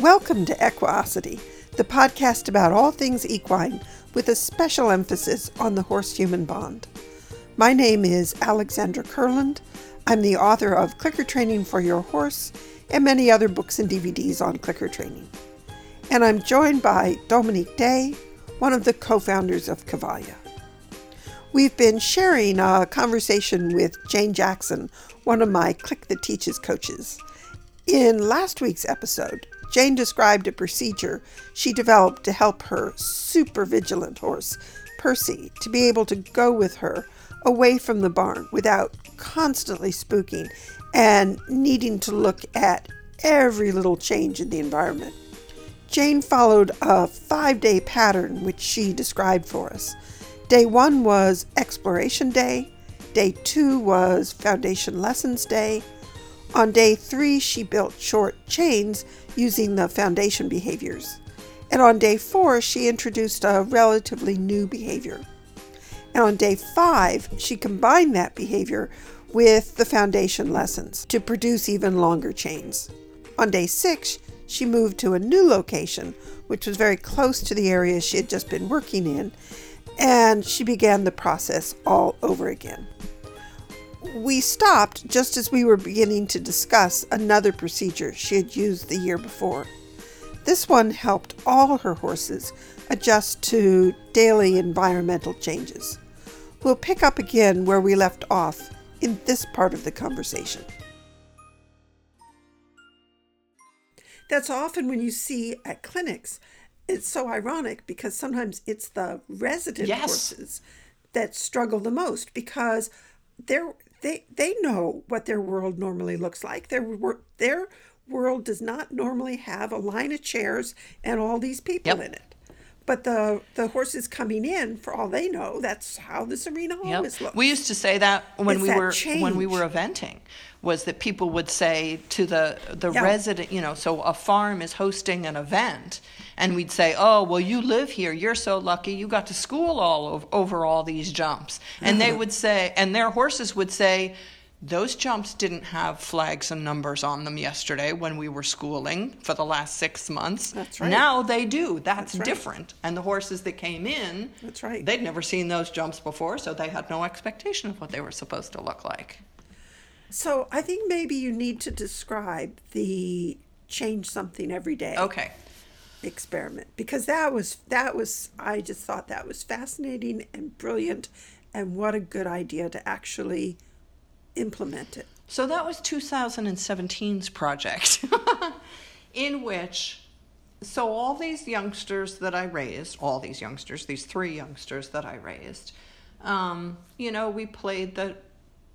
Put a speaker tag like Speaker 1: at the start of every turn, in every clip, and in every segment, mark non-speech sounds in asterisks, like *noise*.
Speaker 1: Welcome to Equiosity, the podcast about all things equine with a special emphasis on the horse human bond. My name is Alexandra Kurland. I'm the author of Clicker Training for Your Horse and many other books and DVDs on clicker training. And I'm joined by Dominique Day, one of the co founders of Cavalia. We've been sharing a conversation with Jane Jackson, one of my Click That Teaches coaches. In last week's episode, Jane described a procedure she developed to help her super vigilant horse, Percy, to be able to go with her away from the barn without constantly spooking and needing to look at every little change in the environment. Jane followed a five day pattern which she described for us. Day one was exploration day, day two was foundation lessons day. On day three, she built short chains using the foundation behaviors. And on day four, she introduced a relatively new behavior. And on day five, she combined that behavior with the foundation lessons to produce even longer chains. On day six, she moved to a new location, which was very close to the area she had just been working in, and she began the process all over again. We stopped just as we were beginning to discuss another procedure she had used the year before. This one helped all her horses adjust to daily environmental changes. We'll pick up again where we left off in this part of the conversation. That's often when you see at clinics, it's so ironic because sometimes it's the resident
Speaker 2: Yes.
Speaker 1: horses that struggle the most because they're they they know what their world normally looks like. Their their world does not normally have a line of chairs and all these people
Speaker 2: Yep.
Speaker 1: in it. But the the horses coming in, for all they know, that's how this arena
Speaker 2: Yep.
Speaker 1: always looks.
Speaker 2: We used to say that when
Speaker 1: It's
Speaker 2: we
Speaker 1: that
Speaker 2: were when we were eventing was that people would say to the the
Speaker 1: Yeah.
Speaker 2: resident, you know, so a farm is hosting an event and we'd say, "Oh, well you live here. You're so lucky. You got to school all over, over all these jumps." And
Speaker 1: Uh-huh.
Speaker 2: they would say and their horses would say those jumps didn't have flags and numbers on them yesterday when we were schooling for the last six months.
Speaker 1: That's right.
Speaker 2: Now they do. That's,
Speaker 1: That's right.
Speaker 2: different. And the horses that came in,
Speaker 1: That's right.
Speaker 2: They'd never seen those jumps before, so they had no expectation of what they were supposed to look like.
Speaker 1: So I think maybe you need to describe the change something every day
Speaker 2: Okay.
Speaker 1: experiment because that was that was I just thought that was fascinating and brilliant and what a good idea to actually implement it.
Speaker 2: So that was 2017's project, *laughs* in which, so all these youngsters that I raised, all these youngsters, these three youngsters that I raised, um, you know, we played the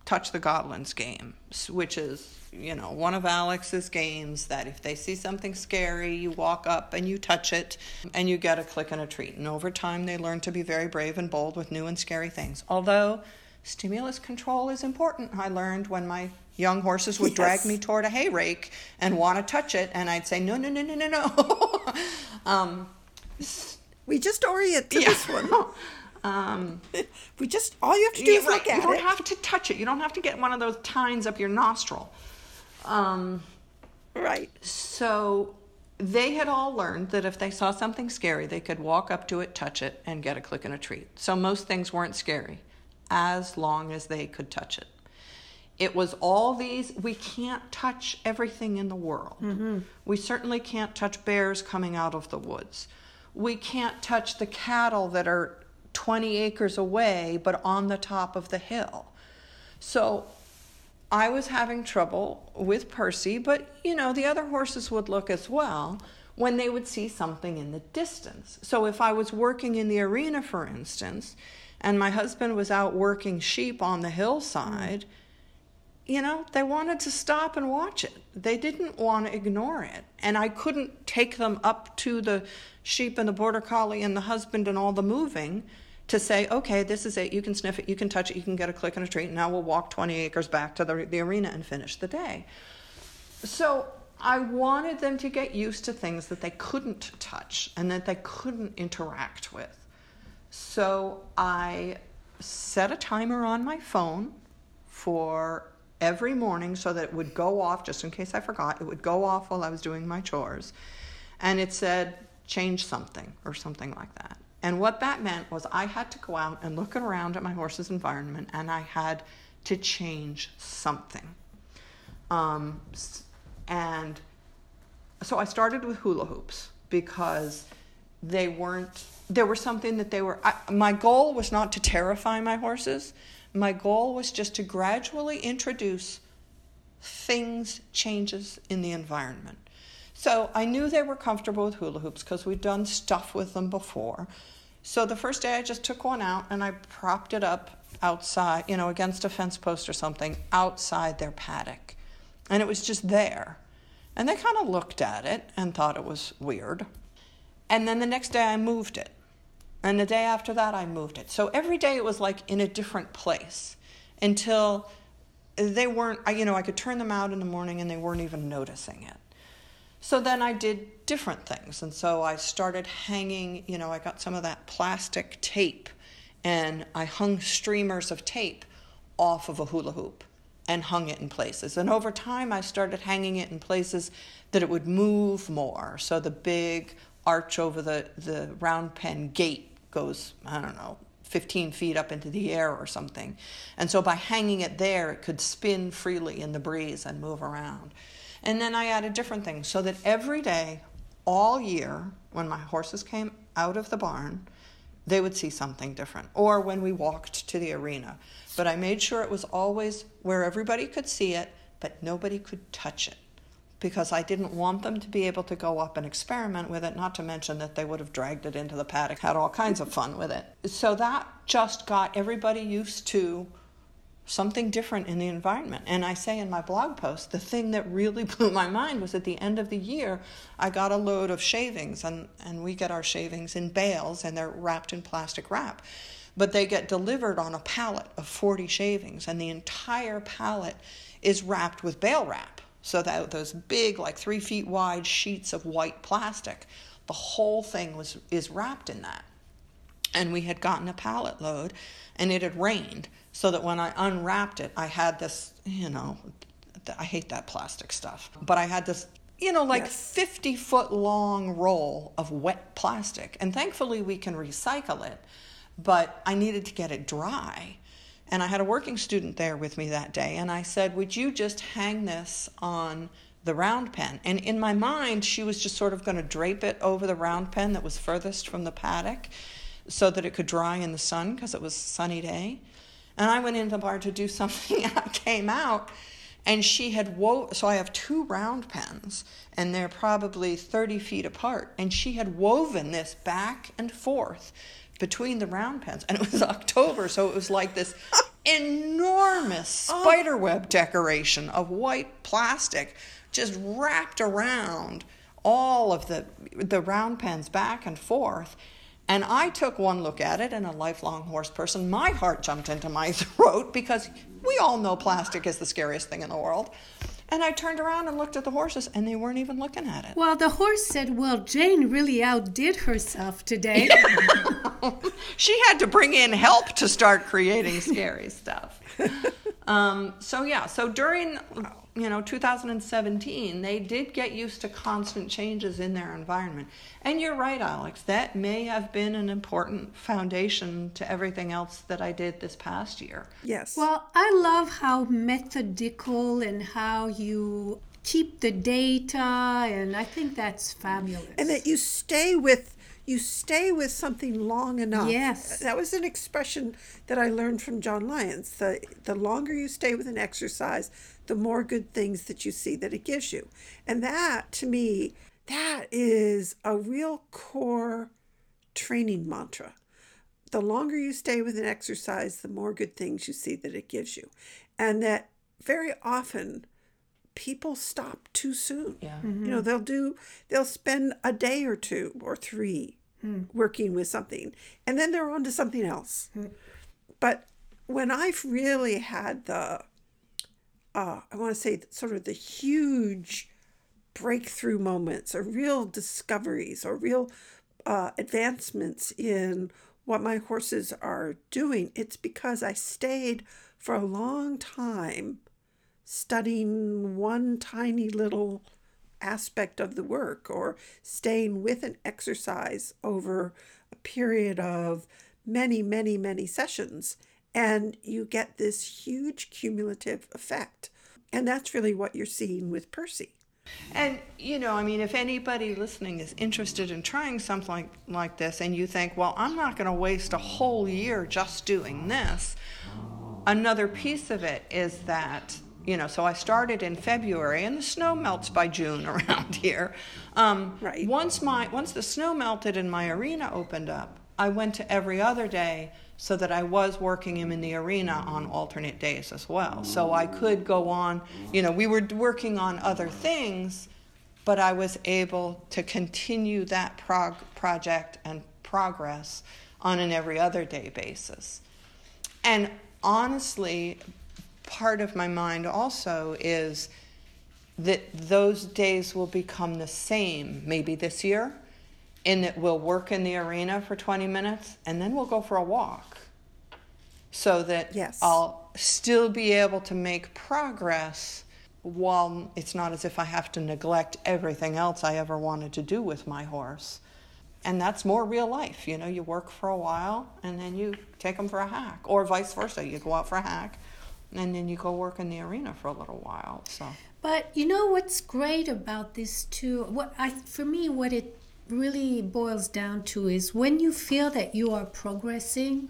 Speaker 2: Touch the Goblins game, which is, you know, one of Alex's games that if they see something scary, you walk up and you touch it and you get a click and a treat. And over time, they learn to be very brave and bold with new and scary things. Although, stimulus control is important. I learned when my young horses would drag me toward a hay rake and want to touch it, and I'd say, no, no, no, no, no, no. *laughs* um,
Speaker 1: We just orient to
Speaker 2: yeah.
Speaker 1: this one. *laughs*
Speaker 2: um, *laughs*
Speaker 1: We just all you have to do
Speaker 2: yeah,
Speaker 1: is
Speaker 2: right.
Speaker 1: look at it.
Speaker 2: You don't
Speaker 1: it.
Speaker 2: have to touch it. You don't have to get one of those tines up your nostril. Um,
Speaker 1: right.
Speaker 2: so they had all learned that if they saw something scary, they could walk up to it, touch it, and get a click and a treat. So most things weren't scary as long as they could touch it. It was all these, we can't touch everything in the world. Mm-hmm. We certainly can't touch bears coming out of the woods. We can't touch the cattle that are 20 acres away but on the top of the hill. So I was having trouble with Percy, but you know, the other horses would look as well when they would see something in the distance. So if I was working in the arena, for instance, and my husband was out working sheep on the hillside, you know, they wanted to stop and watch it. They didn't want to ignore it. And I couldn't take them up to the sheep and the border collie and the husband and all the moving to say, okay, this is it. You can sniff it, you can touch it, you can get a click and a treat. And now we'll walk 20 acres back to the, the arena and finish the day. So I wanted them to get used to things that they couldn't touch and that they couldn't interact with. So I set a timer on my phone for every morning so that it would go off, just in case I forgot, it would go off while I was doing my chores. and it said change something or something like that. And what that meant was I had to go out and look around at my horse's environment and I had to change something. Um, and so I started with hula hoops because they weren't, there was something that they were, I, my goal was not to terrify my horses. My goal was just to gradually introduce things, changes in the environment. So I knew they were comfortable with hula hoops because we'd done stuff with them before. So the first day I just took one out and I propped it up outside, you know, against a fence post or something outside their paddock. And it was just there. And they kind of looked at it and thought it was weird. And then the next day I moved it. And the day after that I moved it. So every day it was like in a different place until they weren't, you know, I could turn them out in the morning and they weren't even noticing it. So then I did different things. And so I started hanging, you know, I got some of that plastic tape and I hung streamers of tape off of a hula hoop and hung it in places. And over time, I started hanging it in places that it would move more. So the big arch over the, the round pen gate goes, I don't know, 15 feet up into the air or something. And so by hanging it there, it could spin freely in the breeze and move around. And then I added different things so that every day, all year, when my horses came out of the barn, they would see something different. Or when we walked to the arena. But I made sure it was always where everybody could see it, but nobody could touch it. Because I didn't want them to be able to go up and experiment with it, not to mention that they would have dragged it into the paddock, had all kinds of fun with it. So that just got everybody used to something different in the environment. And I say in my blog post, the thing that really *laughs* blew my mind was at the end of the year, I got a load of shavings, and, and we get our shavings in bales and they're wrapped in plastic wrap. But they get delivered on a pallet of 40 shavings, and the entire pallet is wrapped with bale wrap. So that those big, like three feet wide sheets of white plastic, the whole thing was is wrapped in that. And we had gotten a pallet load, and it had rained so that when I unwrapped it, I had this, you know, I hate that plastic stuff, but I had this, you know, like yes. 50 foot long roll of wet plastic. And thankfully, we can recycle it, but I needed to get it dry. And I had a working student there with me that day, and I said, Would you just hang this on the round pen? And in my mind, she was just sort of going to drape it over the round pen that was furthest from the paddock so that it could dry in the sun because it was a sunny day. And I went into the bar to do *laughs* something and I came out and she had wove so I have two round pens and they're probably 30 feet apart and she had woven this back and forth between the round pens and it was *laughs* October so it was like this *laughs* enormous oh. spiderweb decoration of white plastic just wrapped around all of the the round pens back and forth and I took one look at it, and a lifelong horse person, my heart jumped into my *laughs* throat because we all know plastic is the scariest thing in the world. And I turned around and looked at the horses, and they weren't even looking at it.
Speaker 3: Well, the horse said, Well, Jane really outdid herself today. *laughs* *laughs*
Speaker 2: she had to bring in help to start creating scary stuff. *laughs* Um, so, yeah, so during you know 2017 they did get used to constant changes in their environment. And you're right alex that may have been an important foundation to everything else that i did this past year.
Speaker 1: Yes.
Speaker 3: Well i love how methodical and how you keep the data and i think that's fabulous.
Speaker 1: And that you stay with you stay with something long enough.
Speaker 3: Yes.
Speaker 1: That was an expression that I learned from John Lyons. The the longer you stay with an exercise, the more good things that you see that it gives you. And that, to me, that is a real core training mantra. The longer you stay with an exercise, the more good things you see that it gives you. And that very often people stop too soon.
Speaker 2: Yeah.
Speaker 1: Mm-hmm. You know, they'll do, they'll spend a day or two or three mm. working with something, and then they're on to something else. Mm. But when I've really had the uh, I want to say sort of the huge breakthrough moments or real discoveries or real uh, advancements in what my horses are doing, it's because I stayed for a long time studying one tiny little aspect of the work or staying with an exercise over a period of many, many, many sessions. And you get this huge cumulative effect. And that's really what you're seeing with Percy.
Speaker 2: And, you know, I mean, if anybody listening is interested in trying something like, this and you think, well, I'm not going to waste a whole year just doing this, another piece of it is that you know, so I started in February, and the snow melts by June *laughs* around here. Um,
Speaker 1: right.
Speaker 2: Once my once the snow melted and my arena opened up, I went to every other day so that I was working him in the arena on alternate days as well. So I could go on. You know, we were working on other things, but I was able to continue that prog- project and progress on an every other day basis. And honestly, part of my mind also is that those days will become the same maybe this year in that we'll work in the arena for 20 minutes and then we'll go for a walk so that
Speaker 1: yes.
Speaker 2: I'll still be able to make progress while it's not as if I have to neglect everything else I ever wanted to do with my horse. And that's more real life. You know, you work for a while and then you take them for a hack, or vice versa. You go out for a hack and then you go work in the arena for a little while. So,
Speaker 3: but you know what's great about this too? What I for me, what it really boils down to is when you feel that you are progressing.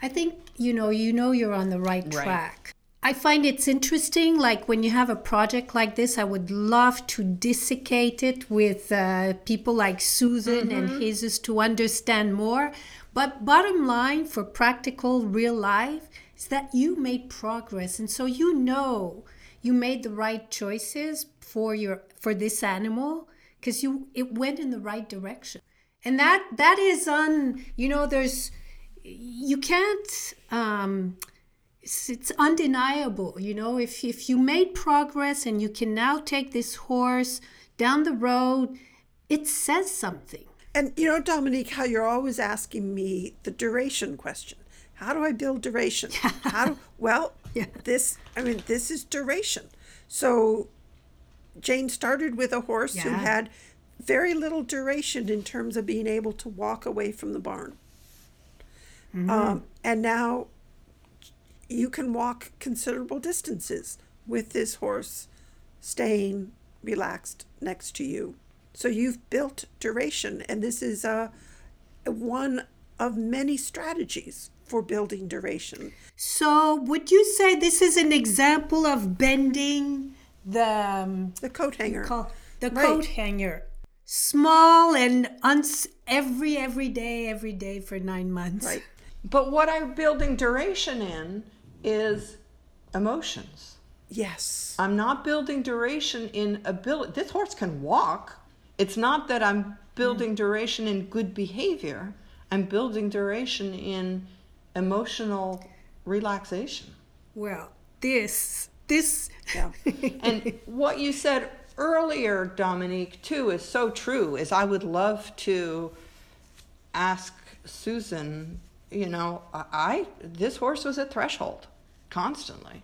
Speaker 3: I think you know you know you're on the right track. Right. I find it's interesting, like when you have a project like this, I would love to dissecate it with uh, people like Susan mm-hmm. and Jesus to understand more. But bottom line, for practical real life, is that you made progress and so you know you made the right choices for your for this animal because you it went in the right direction. And that that is on you know there's you can't um it's, it's undeniable you know if if you made progress and you can now take this horse down the road it says something.
Speaker 1: And you know dominique how you're always asking me the duration question how do I build duration? *laughs* How do, well, yeah. this, I mean, this is duration. So Jane started with a horse yeah. who had very little duration in terms of being able to walk away from the barn. Mm-hmm. Um, and now you can walk considerable distances with this horse staying relaxed next to you. So you've built duration, and this is a, a one of many strategies for building duration.
Speaker 3: So, would you say this is an example of bending the um,
Speaker 1: the coat hanger?
Speaker 3: Call, the right. coat hanger, small and uns- every every day, every day for nine months.
Speaker 1: Right. *laughs*
Speaker 2: But what I'm building duration in is emotions.
Speaker 1: Yes.
Speaker 2: I'm not building duration in ability. This horse can walk. It's not that I'm building mm. duration in good behavior. I'm building duration in emotional relaxation.
Speaker 3: Well, this, this.
Speaker 2: Yeah. and *laughs* what you said earlier, Dominique, too, is so true. Is I would love to ask Susan, you know, I this horse was at threshold constantly.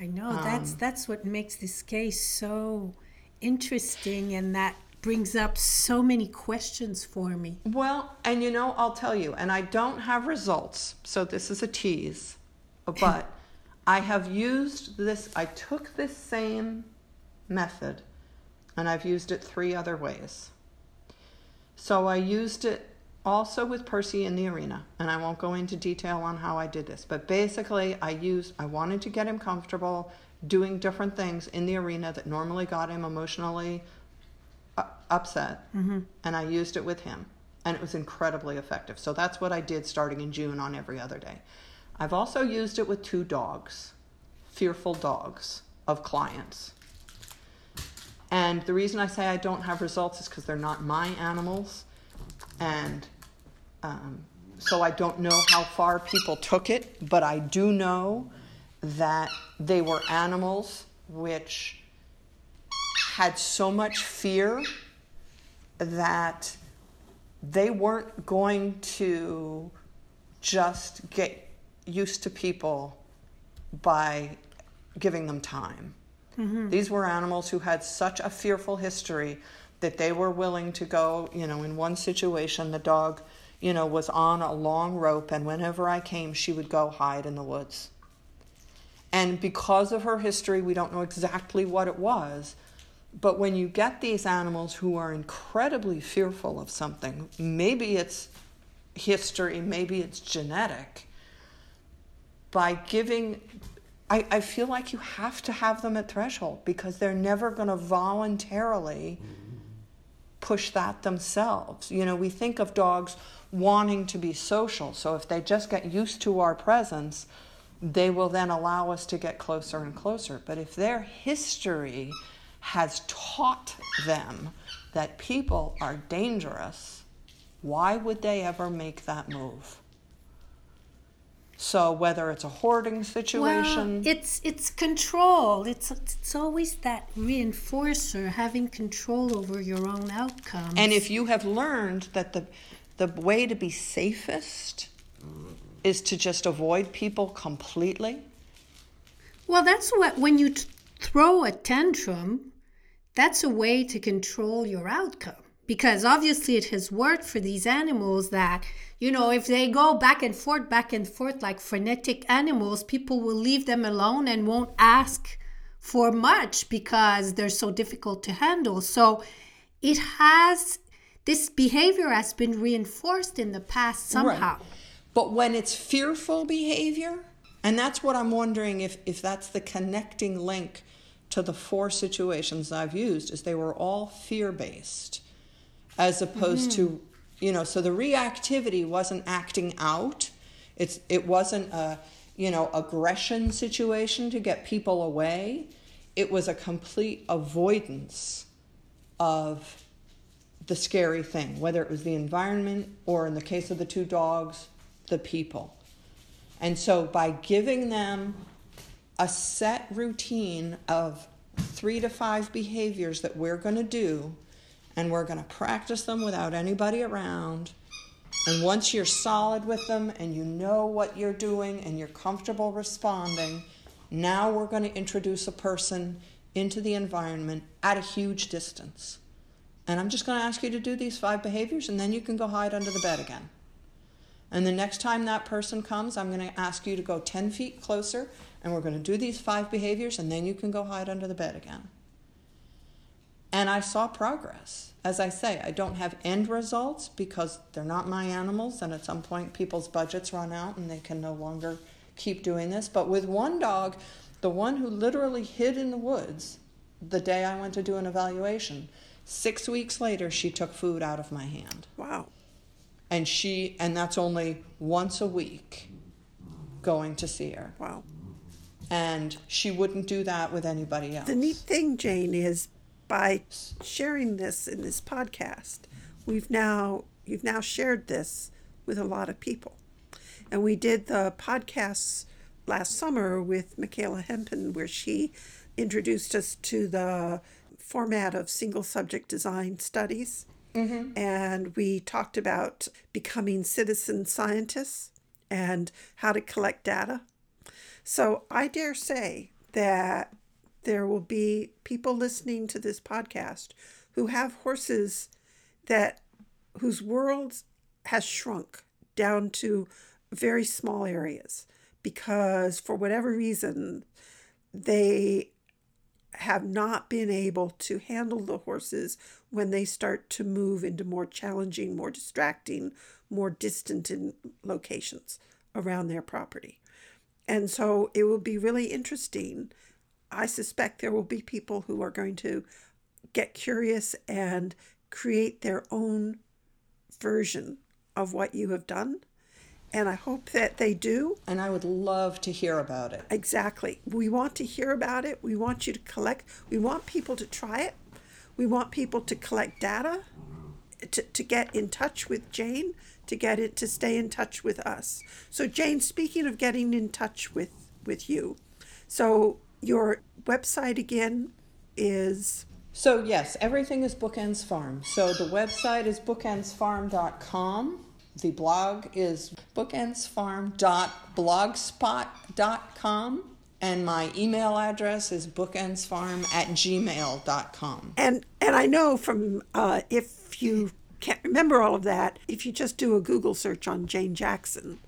Speaker 3: I know um, that's that's what makes this case so interesting, and that brings up so many questions for me.
Speaker 2: Well, and you know, I'll tell you, and I don't have results, so this is a tease, but *laughs* I have used this, I took this same method and I've used it three other ways. So I used it also with Percy in the arena, and I won't go into detail on how I did this, but basically, I used, I wanted to get him comfortable doing different things in the arena that normally got him emotionally upset, mm-hmm. and I used it with him, and it was incredibly effective. So that's what I did starting in June on every other day. I've also used it with two dogs, fearful dogs of clients. And the reason I say I don't have results is because they're not my animals, and um, so I don't know how far people took it, but I do know that they were animals which had so much fear that they weren't going to just get used to people by giving them time. Mm-hmm. These were animals who had such a fearful history that they were willing to go, you know, in one situation, the dog, you know, was on a long rope, and whenever I came, she would go hide in the woods. And because of her history, we don't know exactly what it was. But when you get these animals who are incredibly fearful of something, maybe it's history, maybe it's genetic, by giving, I, I feel like you have to have them at threshold because they're never going to voluntarily push that themselves. You know, we think of dogs wanting to be social. So if they just get used to our presence, they will then allow us to get closer and closer. But if their history has taught them that people are dangerous, why would they ever make that move? So whether it's a hoarding situation,
Speaker 3: well, it's it's control. It's it's always that reinforcer having control over your own outcomes.
Speaker 2: and if you have learned that the the way to be safest is to just avoid people completely,
Speaker 3: well, that's what when you t- throw a tantrum, that's a way to control your outcome because obviously it has worked for these animals that you know if they go back and forth back and forth like frenetic animals people will leave them alone and won't ask for much because they're so difficult to handle so it has this behavior has been reinforced in the past somehow
Speaker 2: Right. But when it's fearful behavior, and that's what I'm wondering if, if that's the connecting link to the four situations I've used, is they were all fear based, as opposed to, mm-hmm. you know, so the reactivity wasn't acting out. It's it wasn't a you know aggression situation to get people away. It was a complete avoidance of the scary thing, whether it was the environment or in the case of the two dogs, the people. And so by giving them a set routine of three to five behaviors that we're going to do, and we're going to practice them without anybody around. And once you're solid with them and you know what you're doing and you're comfortable responding, now we're going to introduce a person into the environment at a huge distance. And I'm just going to ask you to do these five behaviors, and then you can go hide under the bed again. And the next time that person comes, I'm going to ask you to go 10 feet closer, and we're going to do these five behaviors, and then you can go hide under the bed again. And I saw progress. As I say, I don't have end results because they're not my animals, and at some point people's budgets run out and they can no longer keep doing this. But with one dog, the one who literally hid in the woods the day I went to do an evaluation, six weeks later, she took food out of my hand
Speaker 1: Wow.
Speaker 2: And she and that's only once a week going to see her
Speaker 1: Wow.
Speaker 2: and she wouldn't do that with anybody else
Speaker 1: The neat thing, Jane, is by sharing this in this podcast, we've now you've now shared this with a lot of people. And we did the podcasts last summer with Michaela Hempen where she introduced us to the format of single subject design studies. Mm-hmm. And we talked about becoming citizen scientists and how to collect data. So I dare say that there will be people listening to this podcast who have horses that whose world has shrunk down to very small areas because for whatever reason they have not been able to handle the horses when they start to move into more challenging, more distracting, more distant locations around their property. And so it will be really interesting. I suspect there will be people who are going to get curious and create their own version of what you have done. And I hope that they do.
Speaker 2: and i would love to hear about it
Speaker 1: Exactly. We want to hear about it. We want you to collect, we want people to try it. We want people to collect data, to, to get in touch with Jane, to get it to stay in touch with us. So Jane, speaking of getting in touch with with you, so your website again is
Speaker 2: so yes everything is bookends farm so the website is bookendsfarm.com the blog is bookendsfarm.blogspot.com And my email address is bookendsfarm at gmail.com.
Speaker 1: And and I know from uh, if you can't remember all of that, if you just do a Google search on Jane Jackson,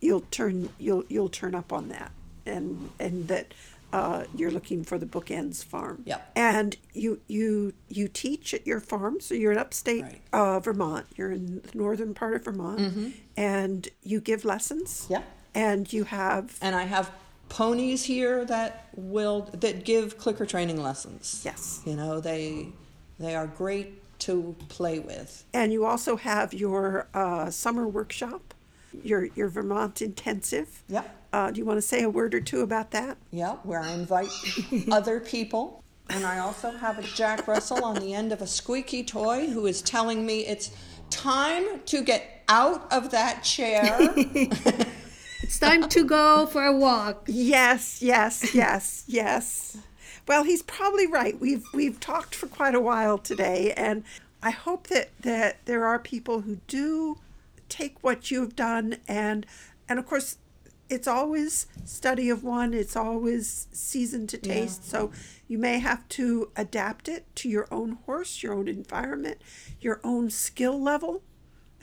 Speaker 1: you'll turn you'll you'll turn up on that, and and that uh, you're looking for the Bookends Farm.
Speaker 2: Yep.
Speaker 1: And you you you teach at your farm, so you're in upstate
Speaker 2: Right.
Speaker 1: uh, Vermont. You're in the northern part of Vermont, and you give lessons.
Speaker 2: Yep.
Speaker 1: And you have
Speaker 2: And I have ponies here that will that give clicker training lessons.
Speaker 1: Yes.
Speaker 2: You know, they they are great to play with.
Speaker 1: And you also have your uh, summer workshop, your your Vermont intensive.
Speaker 2: Yep.
Speaker 1: Uh, do you want to say a word or two about that?
Speaker 2: Yeah, where I invite *laughs* other people. And I also have a Jack Russell on the end of a squeaky toy who is telling me it's time to get out of that chair. *laughs*
Speaker 3: It's time to go for a walk.
Speaker 1: Yes, yes, yes, yes. Well, he's probably right. We've we've talked for quite a while today, and I hope that that there are people who do take what you've done and and of course it's always study of one it's always season to taste. So you may have to adapt it to your own horse your own environment your own skill level.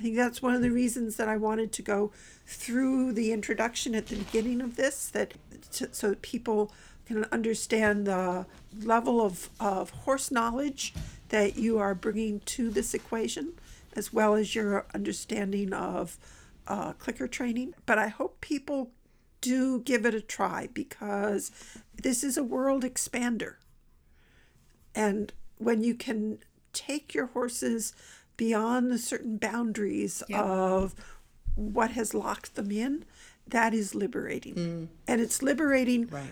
Speaker 1: I think that's one of the reasons that I wanted to go through the introduction at the beginning of this, that so that people can understand the level of, of horse knowledge that you are bringing to this equation, as well as your understanding of uh, clicker training. But I hope people do give it a try because this is a world expander. And when you can take your horses beyond the certain boundaries
Speaker 3: Yeah.
Speaker 1: of what has locked them in, that is liberating. Mm. And it's liberating.
Speaker 2: Right.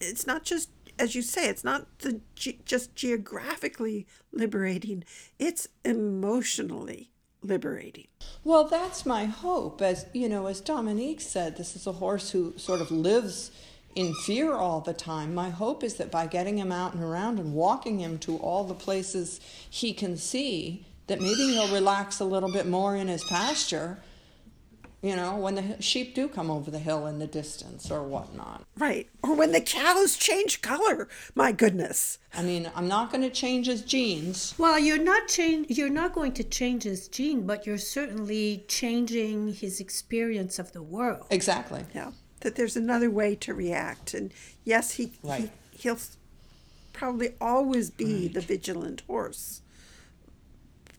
Speaker 1: It's not just, as you say, it's not the, ge- just geographically liberating, it's emotionally liberating.
Speaker 2: Well, that's my hope. As you know, as Dominique said, this is a horse who sort of lives in fear all the time. My hope is that by getting him out and around and walking him to all the places he can see, that maybe he'll relax a little bit more in his pasture. You know, when the sheep do come over the hill in the distance or whatnot.
Speaker 1: Right. Or when the cows change color. My goodness.
Speaker 2: I mean, I'm not going to change his genes.
Speaker 3: Well, you're not change. You're not going to change his gene, but you're certainly changing his experience of the world.
Speaker 2: Exactly.
Speaker 1: Yeah. That there's another way to react. And yes, he,
Speaker 2: Right.
Speaker 1: he he'll probably always be the vigilant horse.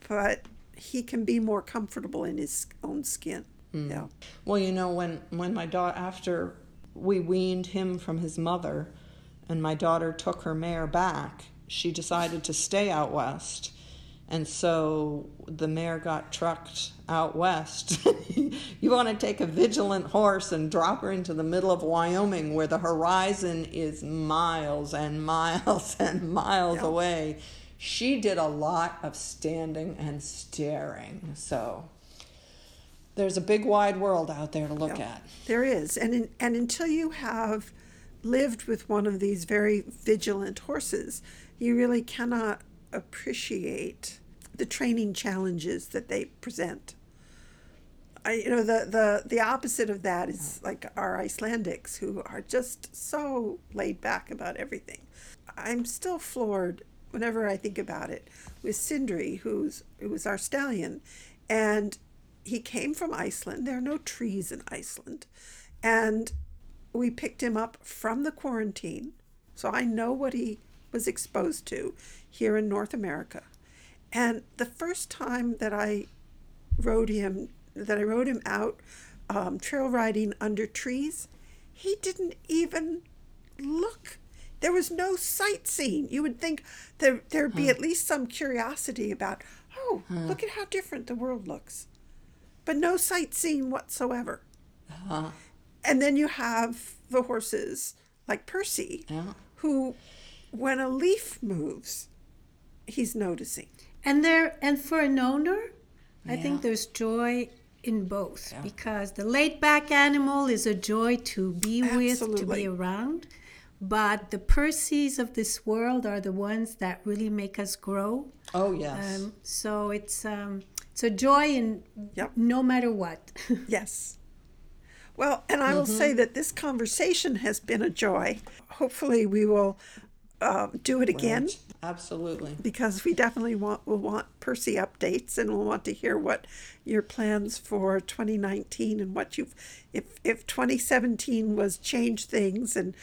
Speaker 1: But he can be more comfortable in his own skin. Mm. Yeah.
Speaker 2: Well, you know, when when my daughter after we weaned him from his mother, and my daughter took her mare back, she decided to stay out west, and so the mare got trucked out west. *laughs* you want to take a vigilant horse and drop her into the middle of Wyoming, where the horizon is miles and *laughs* miles and miles
Speaker 1: Yeah.
Speaker 2: away. She did a lot of standing and staring. So there's a big wide world out there to look
Speaker 1: Yeah.
Speaker 2: at.
Speaker 1: There is. And in, and until you have lived with one of these very vigilant horses, you really cannot appreciate the training challenges that they present. I, you know the, the the opposite of that is like our Icelandics who are just so laid back about everything. I'm still floored whenever I think about it with Sindri, who's who was our stallion, and he came from Iceland. There are no trees in Iceland, and we picked him up from the quarantine, so I know what he was exposed to here in North America. And the first time that I rode him, that I rode him out um, trail riding under trees, he didn't even look. There was no sightseeing. You would think there there'd be at least some curiosity about, oh, look at how different the world looks, but no sightseeing whatsoever.
Speaker 2: Uh-huh.
Speaker 1: And then you have the horses like Percy,
Speaker 2: Yeah.
Speaker 1: who, when a leaf moves, he's noticing.
Speaker 3: And there, and for an owner, I think there's joy in both because the laid back animal is a joy to be with, to be around. But the Percys of this world are the ones that really make us grow.
Speaker 2: Oh yes.
Speaker 3: Um, so it's um, it's a joy in
Speaker 1: Yep.
Speaker 3: no matter what. *laughs*
Speaker 1: Yes. Well, and I will
Speaker 2: Mm-hmm.
Speaker 1: say that this conversation has been a joy. Hopefully, we will uh, do it again
Speaker 2: Absolutely.
Speaker 1: because we definitely want will want Percy updates and we'll want to hear what your plans for 2019 and what you've if if 2017 was change things and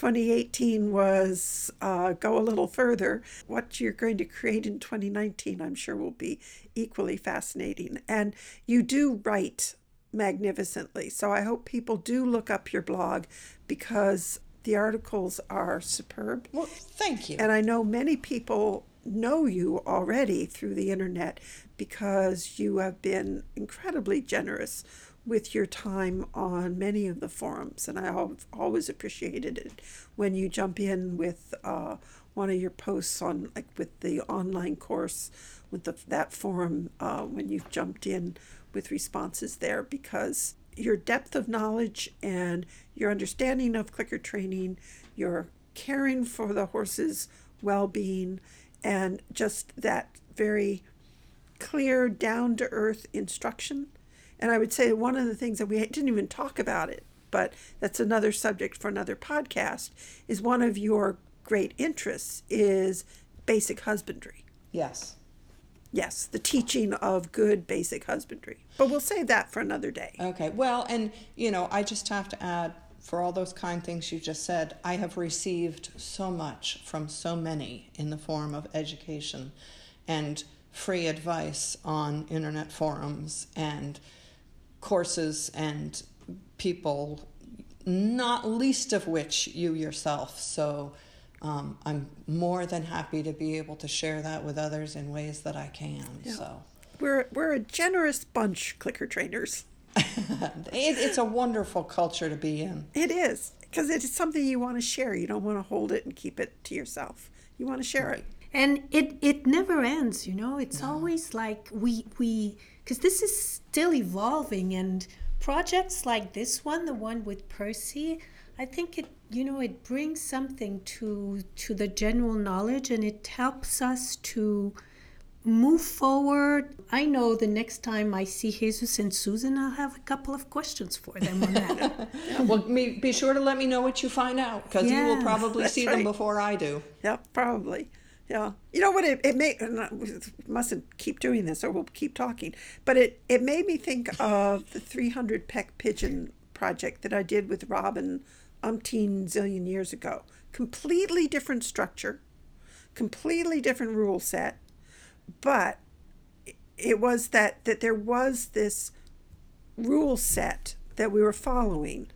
Speaker 1: 2018 was uh, go a little further. What you're going to create in 2019, I'm sure, will be equally fascinating. And you do write magnificently. So I hope people do look up your blog because the articles are superb.
Speaker 2: Well, thank you.
Speaker 1: And I know many people know you already through the internet because you have been incredibly generous with your time on many of the forums. And I al- always appreciated it when you jump in with uh, one of your posts on, like with the online course, with the, that forum, uh, when you've jumped in with responses there because your depth of knowledge and your understanding of clicker training, your caring for the horse's well being, and just that very clear, down to earth instruction. And I would say one of the things that we didn't even talk about it, but that's another subject for another podcast, is one of your great interests is basic husbandry.
Speaker 2: yes.
Speaker 1: Yes, the teaching of good basic husbandry. But we'll save that for another day.
Speaker 2: Okay. Well, and you know, I just have to add for all those kind things you just said, I have received so much from so many in the form of education and free advice on internet forums and courses and people, not least of which you yourself. So um, I'm more than happy to be able to share that with others in ways that I can. So
Speaker 1: We're we're a generous bunch, clicker trainers. *laughs*
Speaker 2: it, it's a wonderful culture to be in.
Speaker 1: It is because it is something you want to share. You don't want to hold it and keep it to yourself. You want to share it.
Speaker 3: and it it never ends you know it's always like we we because this is still evolving and projects like this one the one with percy i think it you know it brings something to to the general knowledge and it helps us to move forward i know the next time i see jesus and susan i'll have a couple of questions for them on that *laughs*
Speaker 2: Well, be sure to let me know what you find out because you will probably *laughs*
Speaker 1: that's
Speaker 2: see them before I do.
Speaker 1: Yep, probably. Yeah. You know what? It, it may, mustn't keep doing this or we'll keep talking, but it, it made me think of the 300 peck pigeon project that I did with Robin umpteen zillion years ago. Completely different structure, completely different rule set, but it was that, that there was this rule set that we were following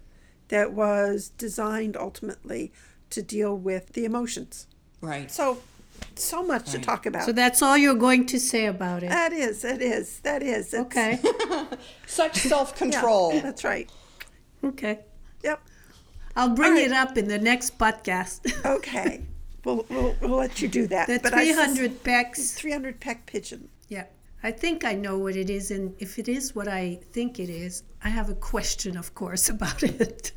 Speaker 1: that was designed ultimately to deal with the emotions.
Speaker 2: Right.
Speaker 1: So, so much to talk about.
Speaker 3: so that's all you're going to say about it
Speaker 1: that is, that is, that is. It's-
Speaker 3: okay *laughs*
Speaker 2: Such self
Speaker 1: Yeah,
Speaker 2: control.
Speaker 1: that's right.
Speaker 3: okay
Speaker 1: Yep.
Speaker 3: I'll bring
Speaker 1: All right.
Speaker 3: it up in the next podcast. *laughs*
Speaker 1: Okay. we'll, we'll, we'll let you do that.
Speaker 3: the
Speaker 1: But I sus-
Speaker 3: 300 packs.
Speaker 1: 300 peck pigeon.
Speaker 3: Yeah. I think I know what it is, and if it is what I think it is, I have a question, of course, *laughs* about it.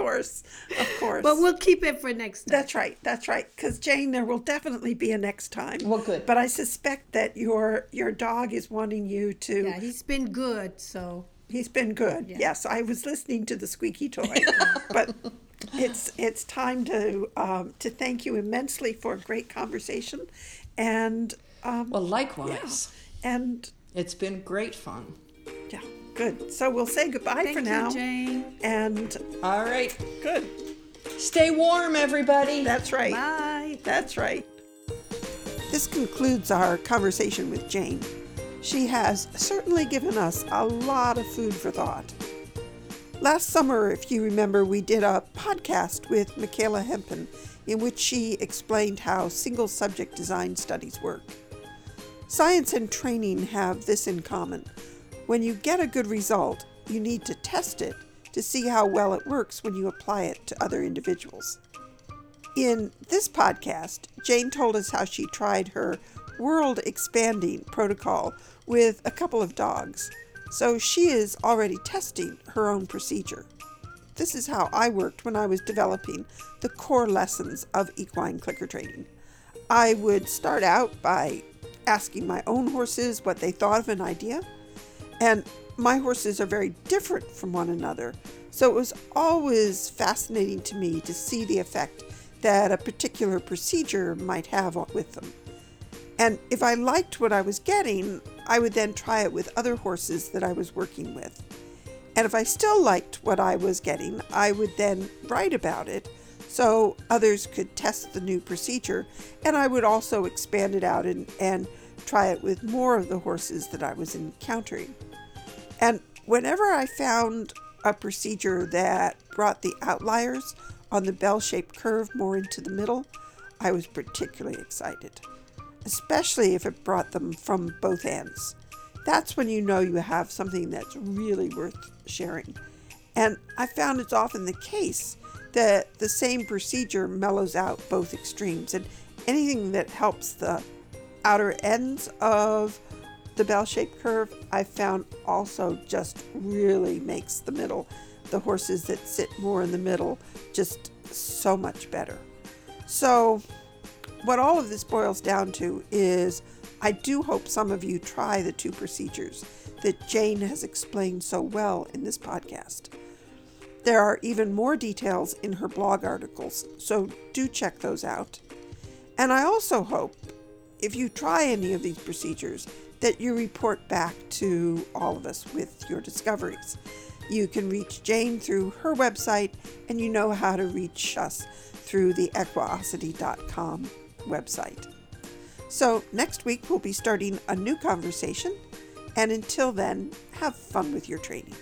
Speaker 1: Of course. Of course.
Speaker 3: but we'll keep it for next time.
Speaker 1: That's right. That's right. Because Jane, there will definitely be a next time.
Speaker 2: Well, good.
Speaker 1: But I suspect that your your dog is wanting you to.
Speaker 3: yeah, he's been good, so
Speaker 1: He's been good. Yes, I was listening to the squeaky toy, *laughs* but it's it's time to um, to thank you immensely for a great conversation, and um,
Speaker 2: Well, likewise.
Speaker 1: and
Speaker 2: It's been great fun.
Speaker 1: yeah, good. So we'll say goodbye
Speaker 3: thank
Speaker 1: for now,
Speaker 3: you, Jane.
Speaker 1: and
Speaker 2: All right.
Speaker 1: good.
Speaker 2: Stay warm, everybody.
Speaker 1: That's right.
Speaker 3: Bye.
Speaker 1: That's right. This concludes our conversation with Jane. She has certainly given us a lot of food for thought. Last summer, if you remember, we did a podcast with Michaela Hempen in which she explained how single subject design studies work. Science and training have this in common. When you get a good result, you need to test it to see how well it works when you apply it to other individuals. In this podcast, Jane told us how she tried her world expanding protocol with a couple of dogs. So she is already testing her own procedure. This is how I worked when I was developing the core lessons of equine clicker training. I would start out by asking my own horses what they thought of an idea, and my horses are very different from one another, so it was always fascinating to me to see the effect that a particular procedure might have with them. And if I liked what I was getting, I would then try it with other horses that I was working with. And if I still liked what I was getting, I would then write about it so others could test the new procedure, and I would also expand it out and, and try it with more of the horses that I was encountering. And whenever I found a procedure that brought the outliers on the bell shaped curve more into the middle, I was particularly excited, especially if it brought them from both ends. That's when you know you have something that's really worth sharing. And I found it's often the case that the same procedure mellows out both extremes, and anything that helps the outer ends of the bell shaped curve, I found also just really makes the middle, the horses that sit more in the middle, just so much better. So, what all of this boils down to is I do hope some of you try the two procedures that Jane has explained so well in this podcast. There are even more details in her blog articles, so do check those out. And I also hope, if you try any of these procedures, that you report back to all of us with your discoveries. You can reach Jane through her website, and you know how to reach us through the equiosity.com website. So, next week we'll be starting a new conversation, and until then, have fun with your training.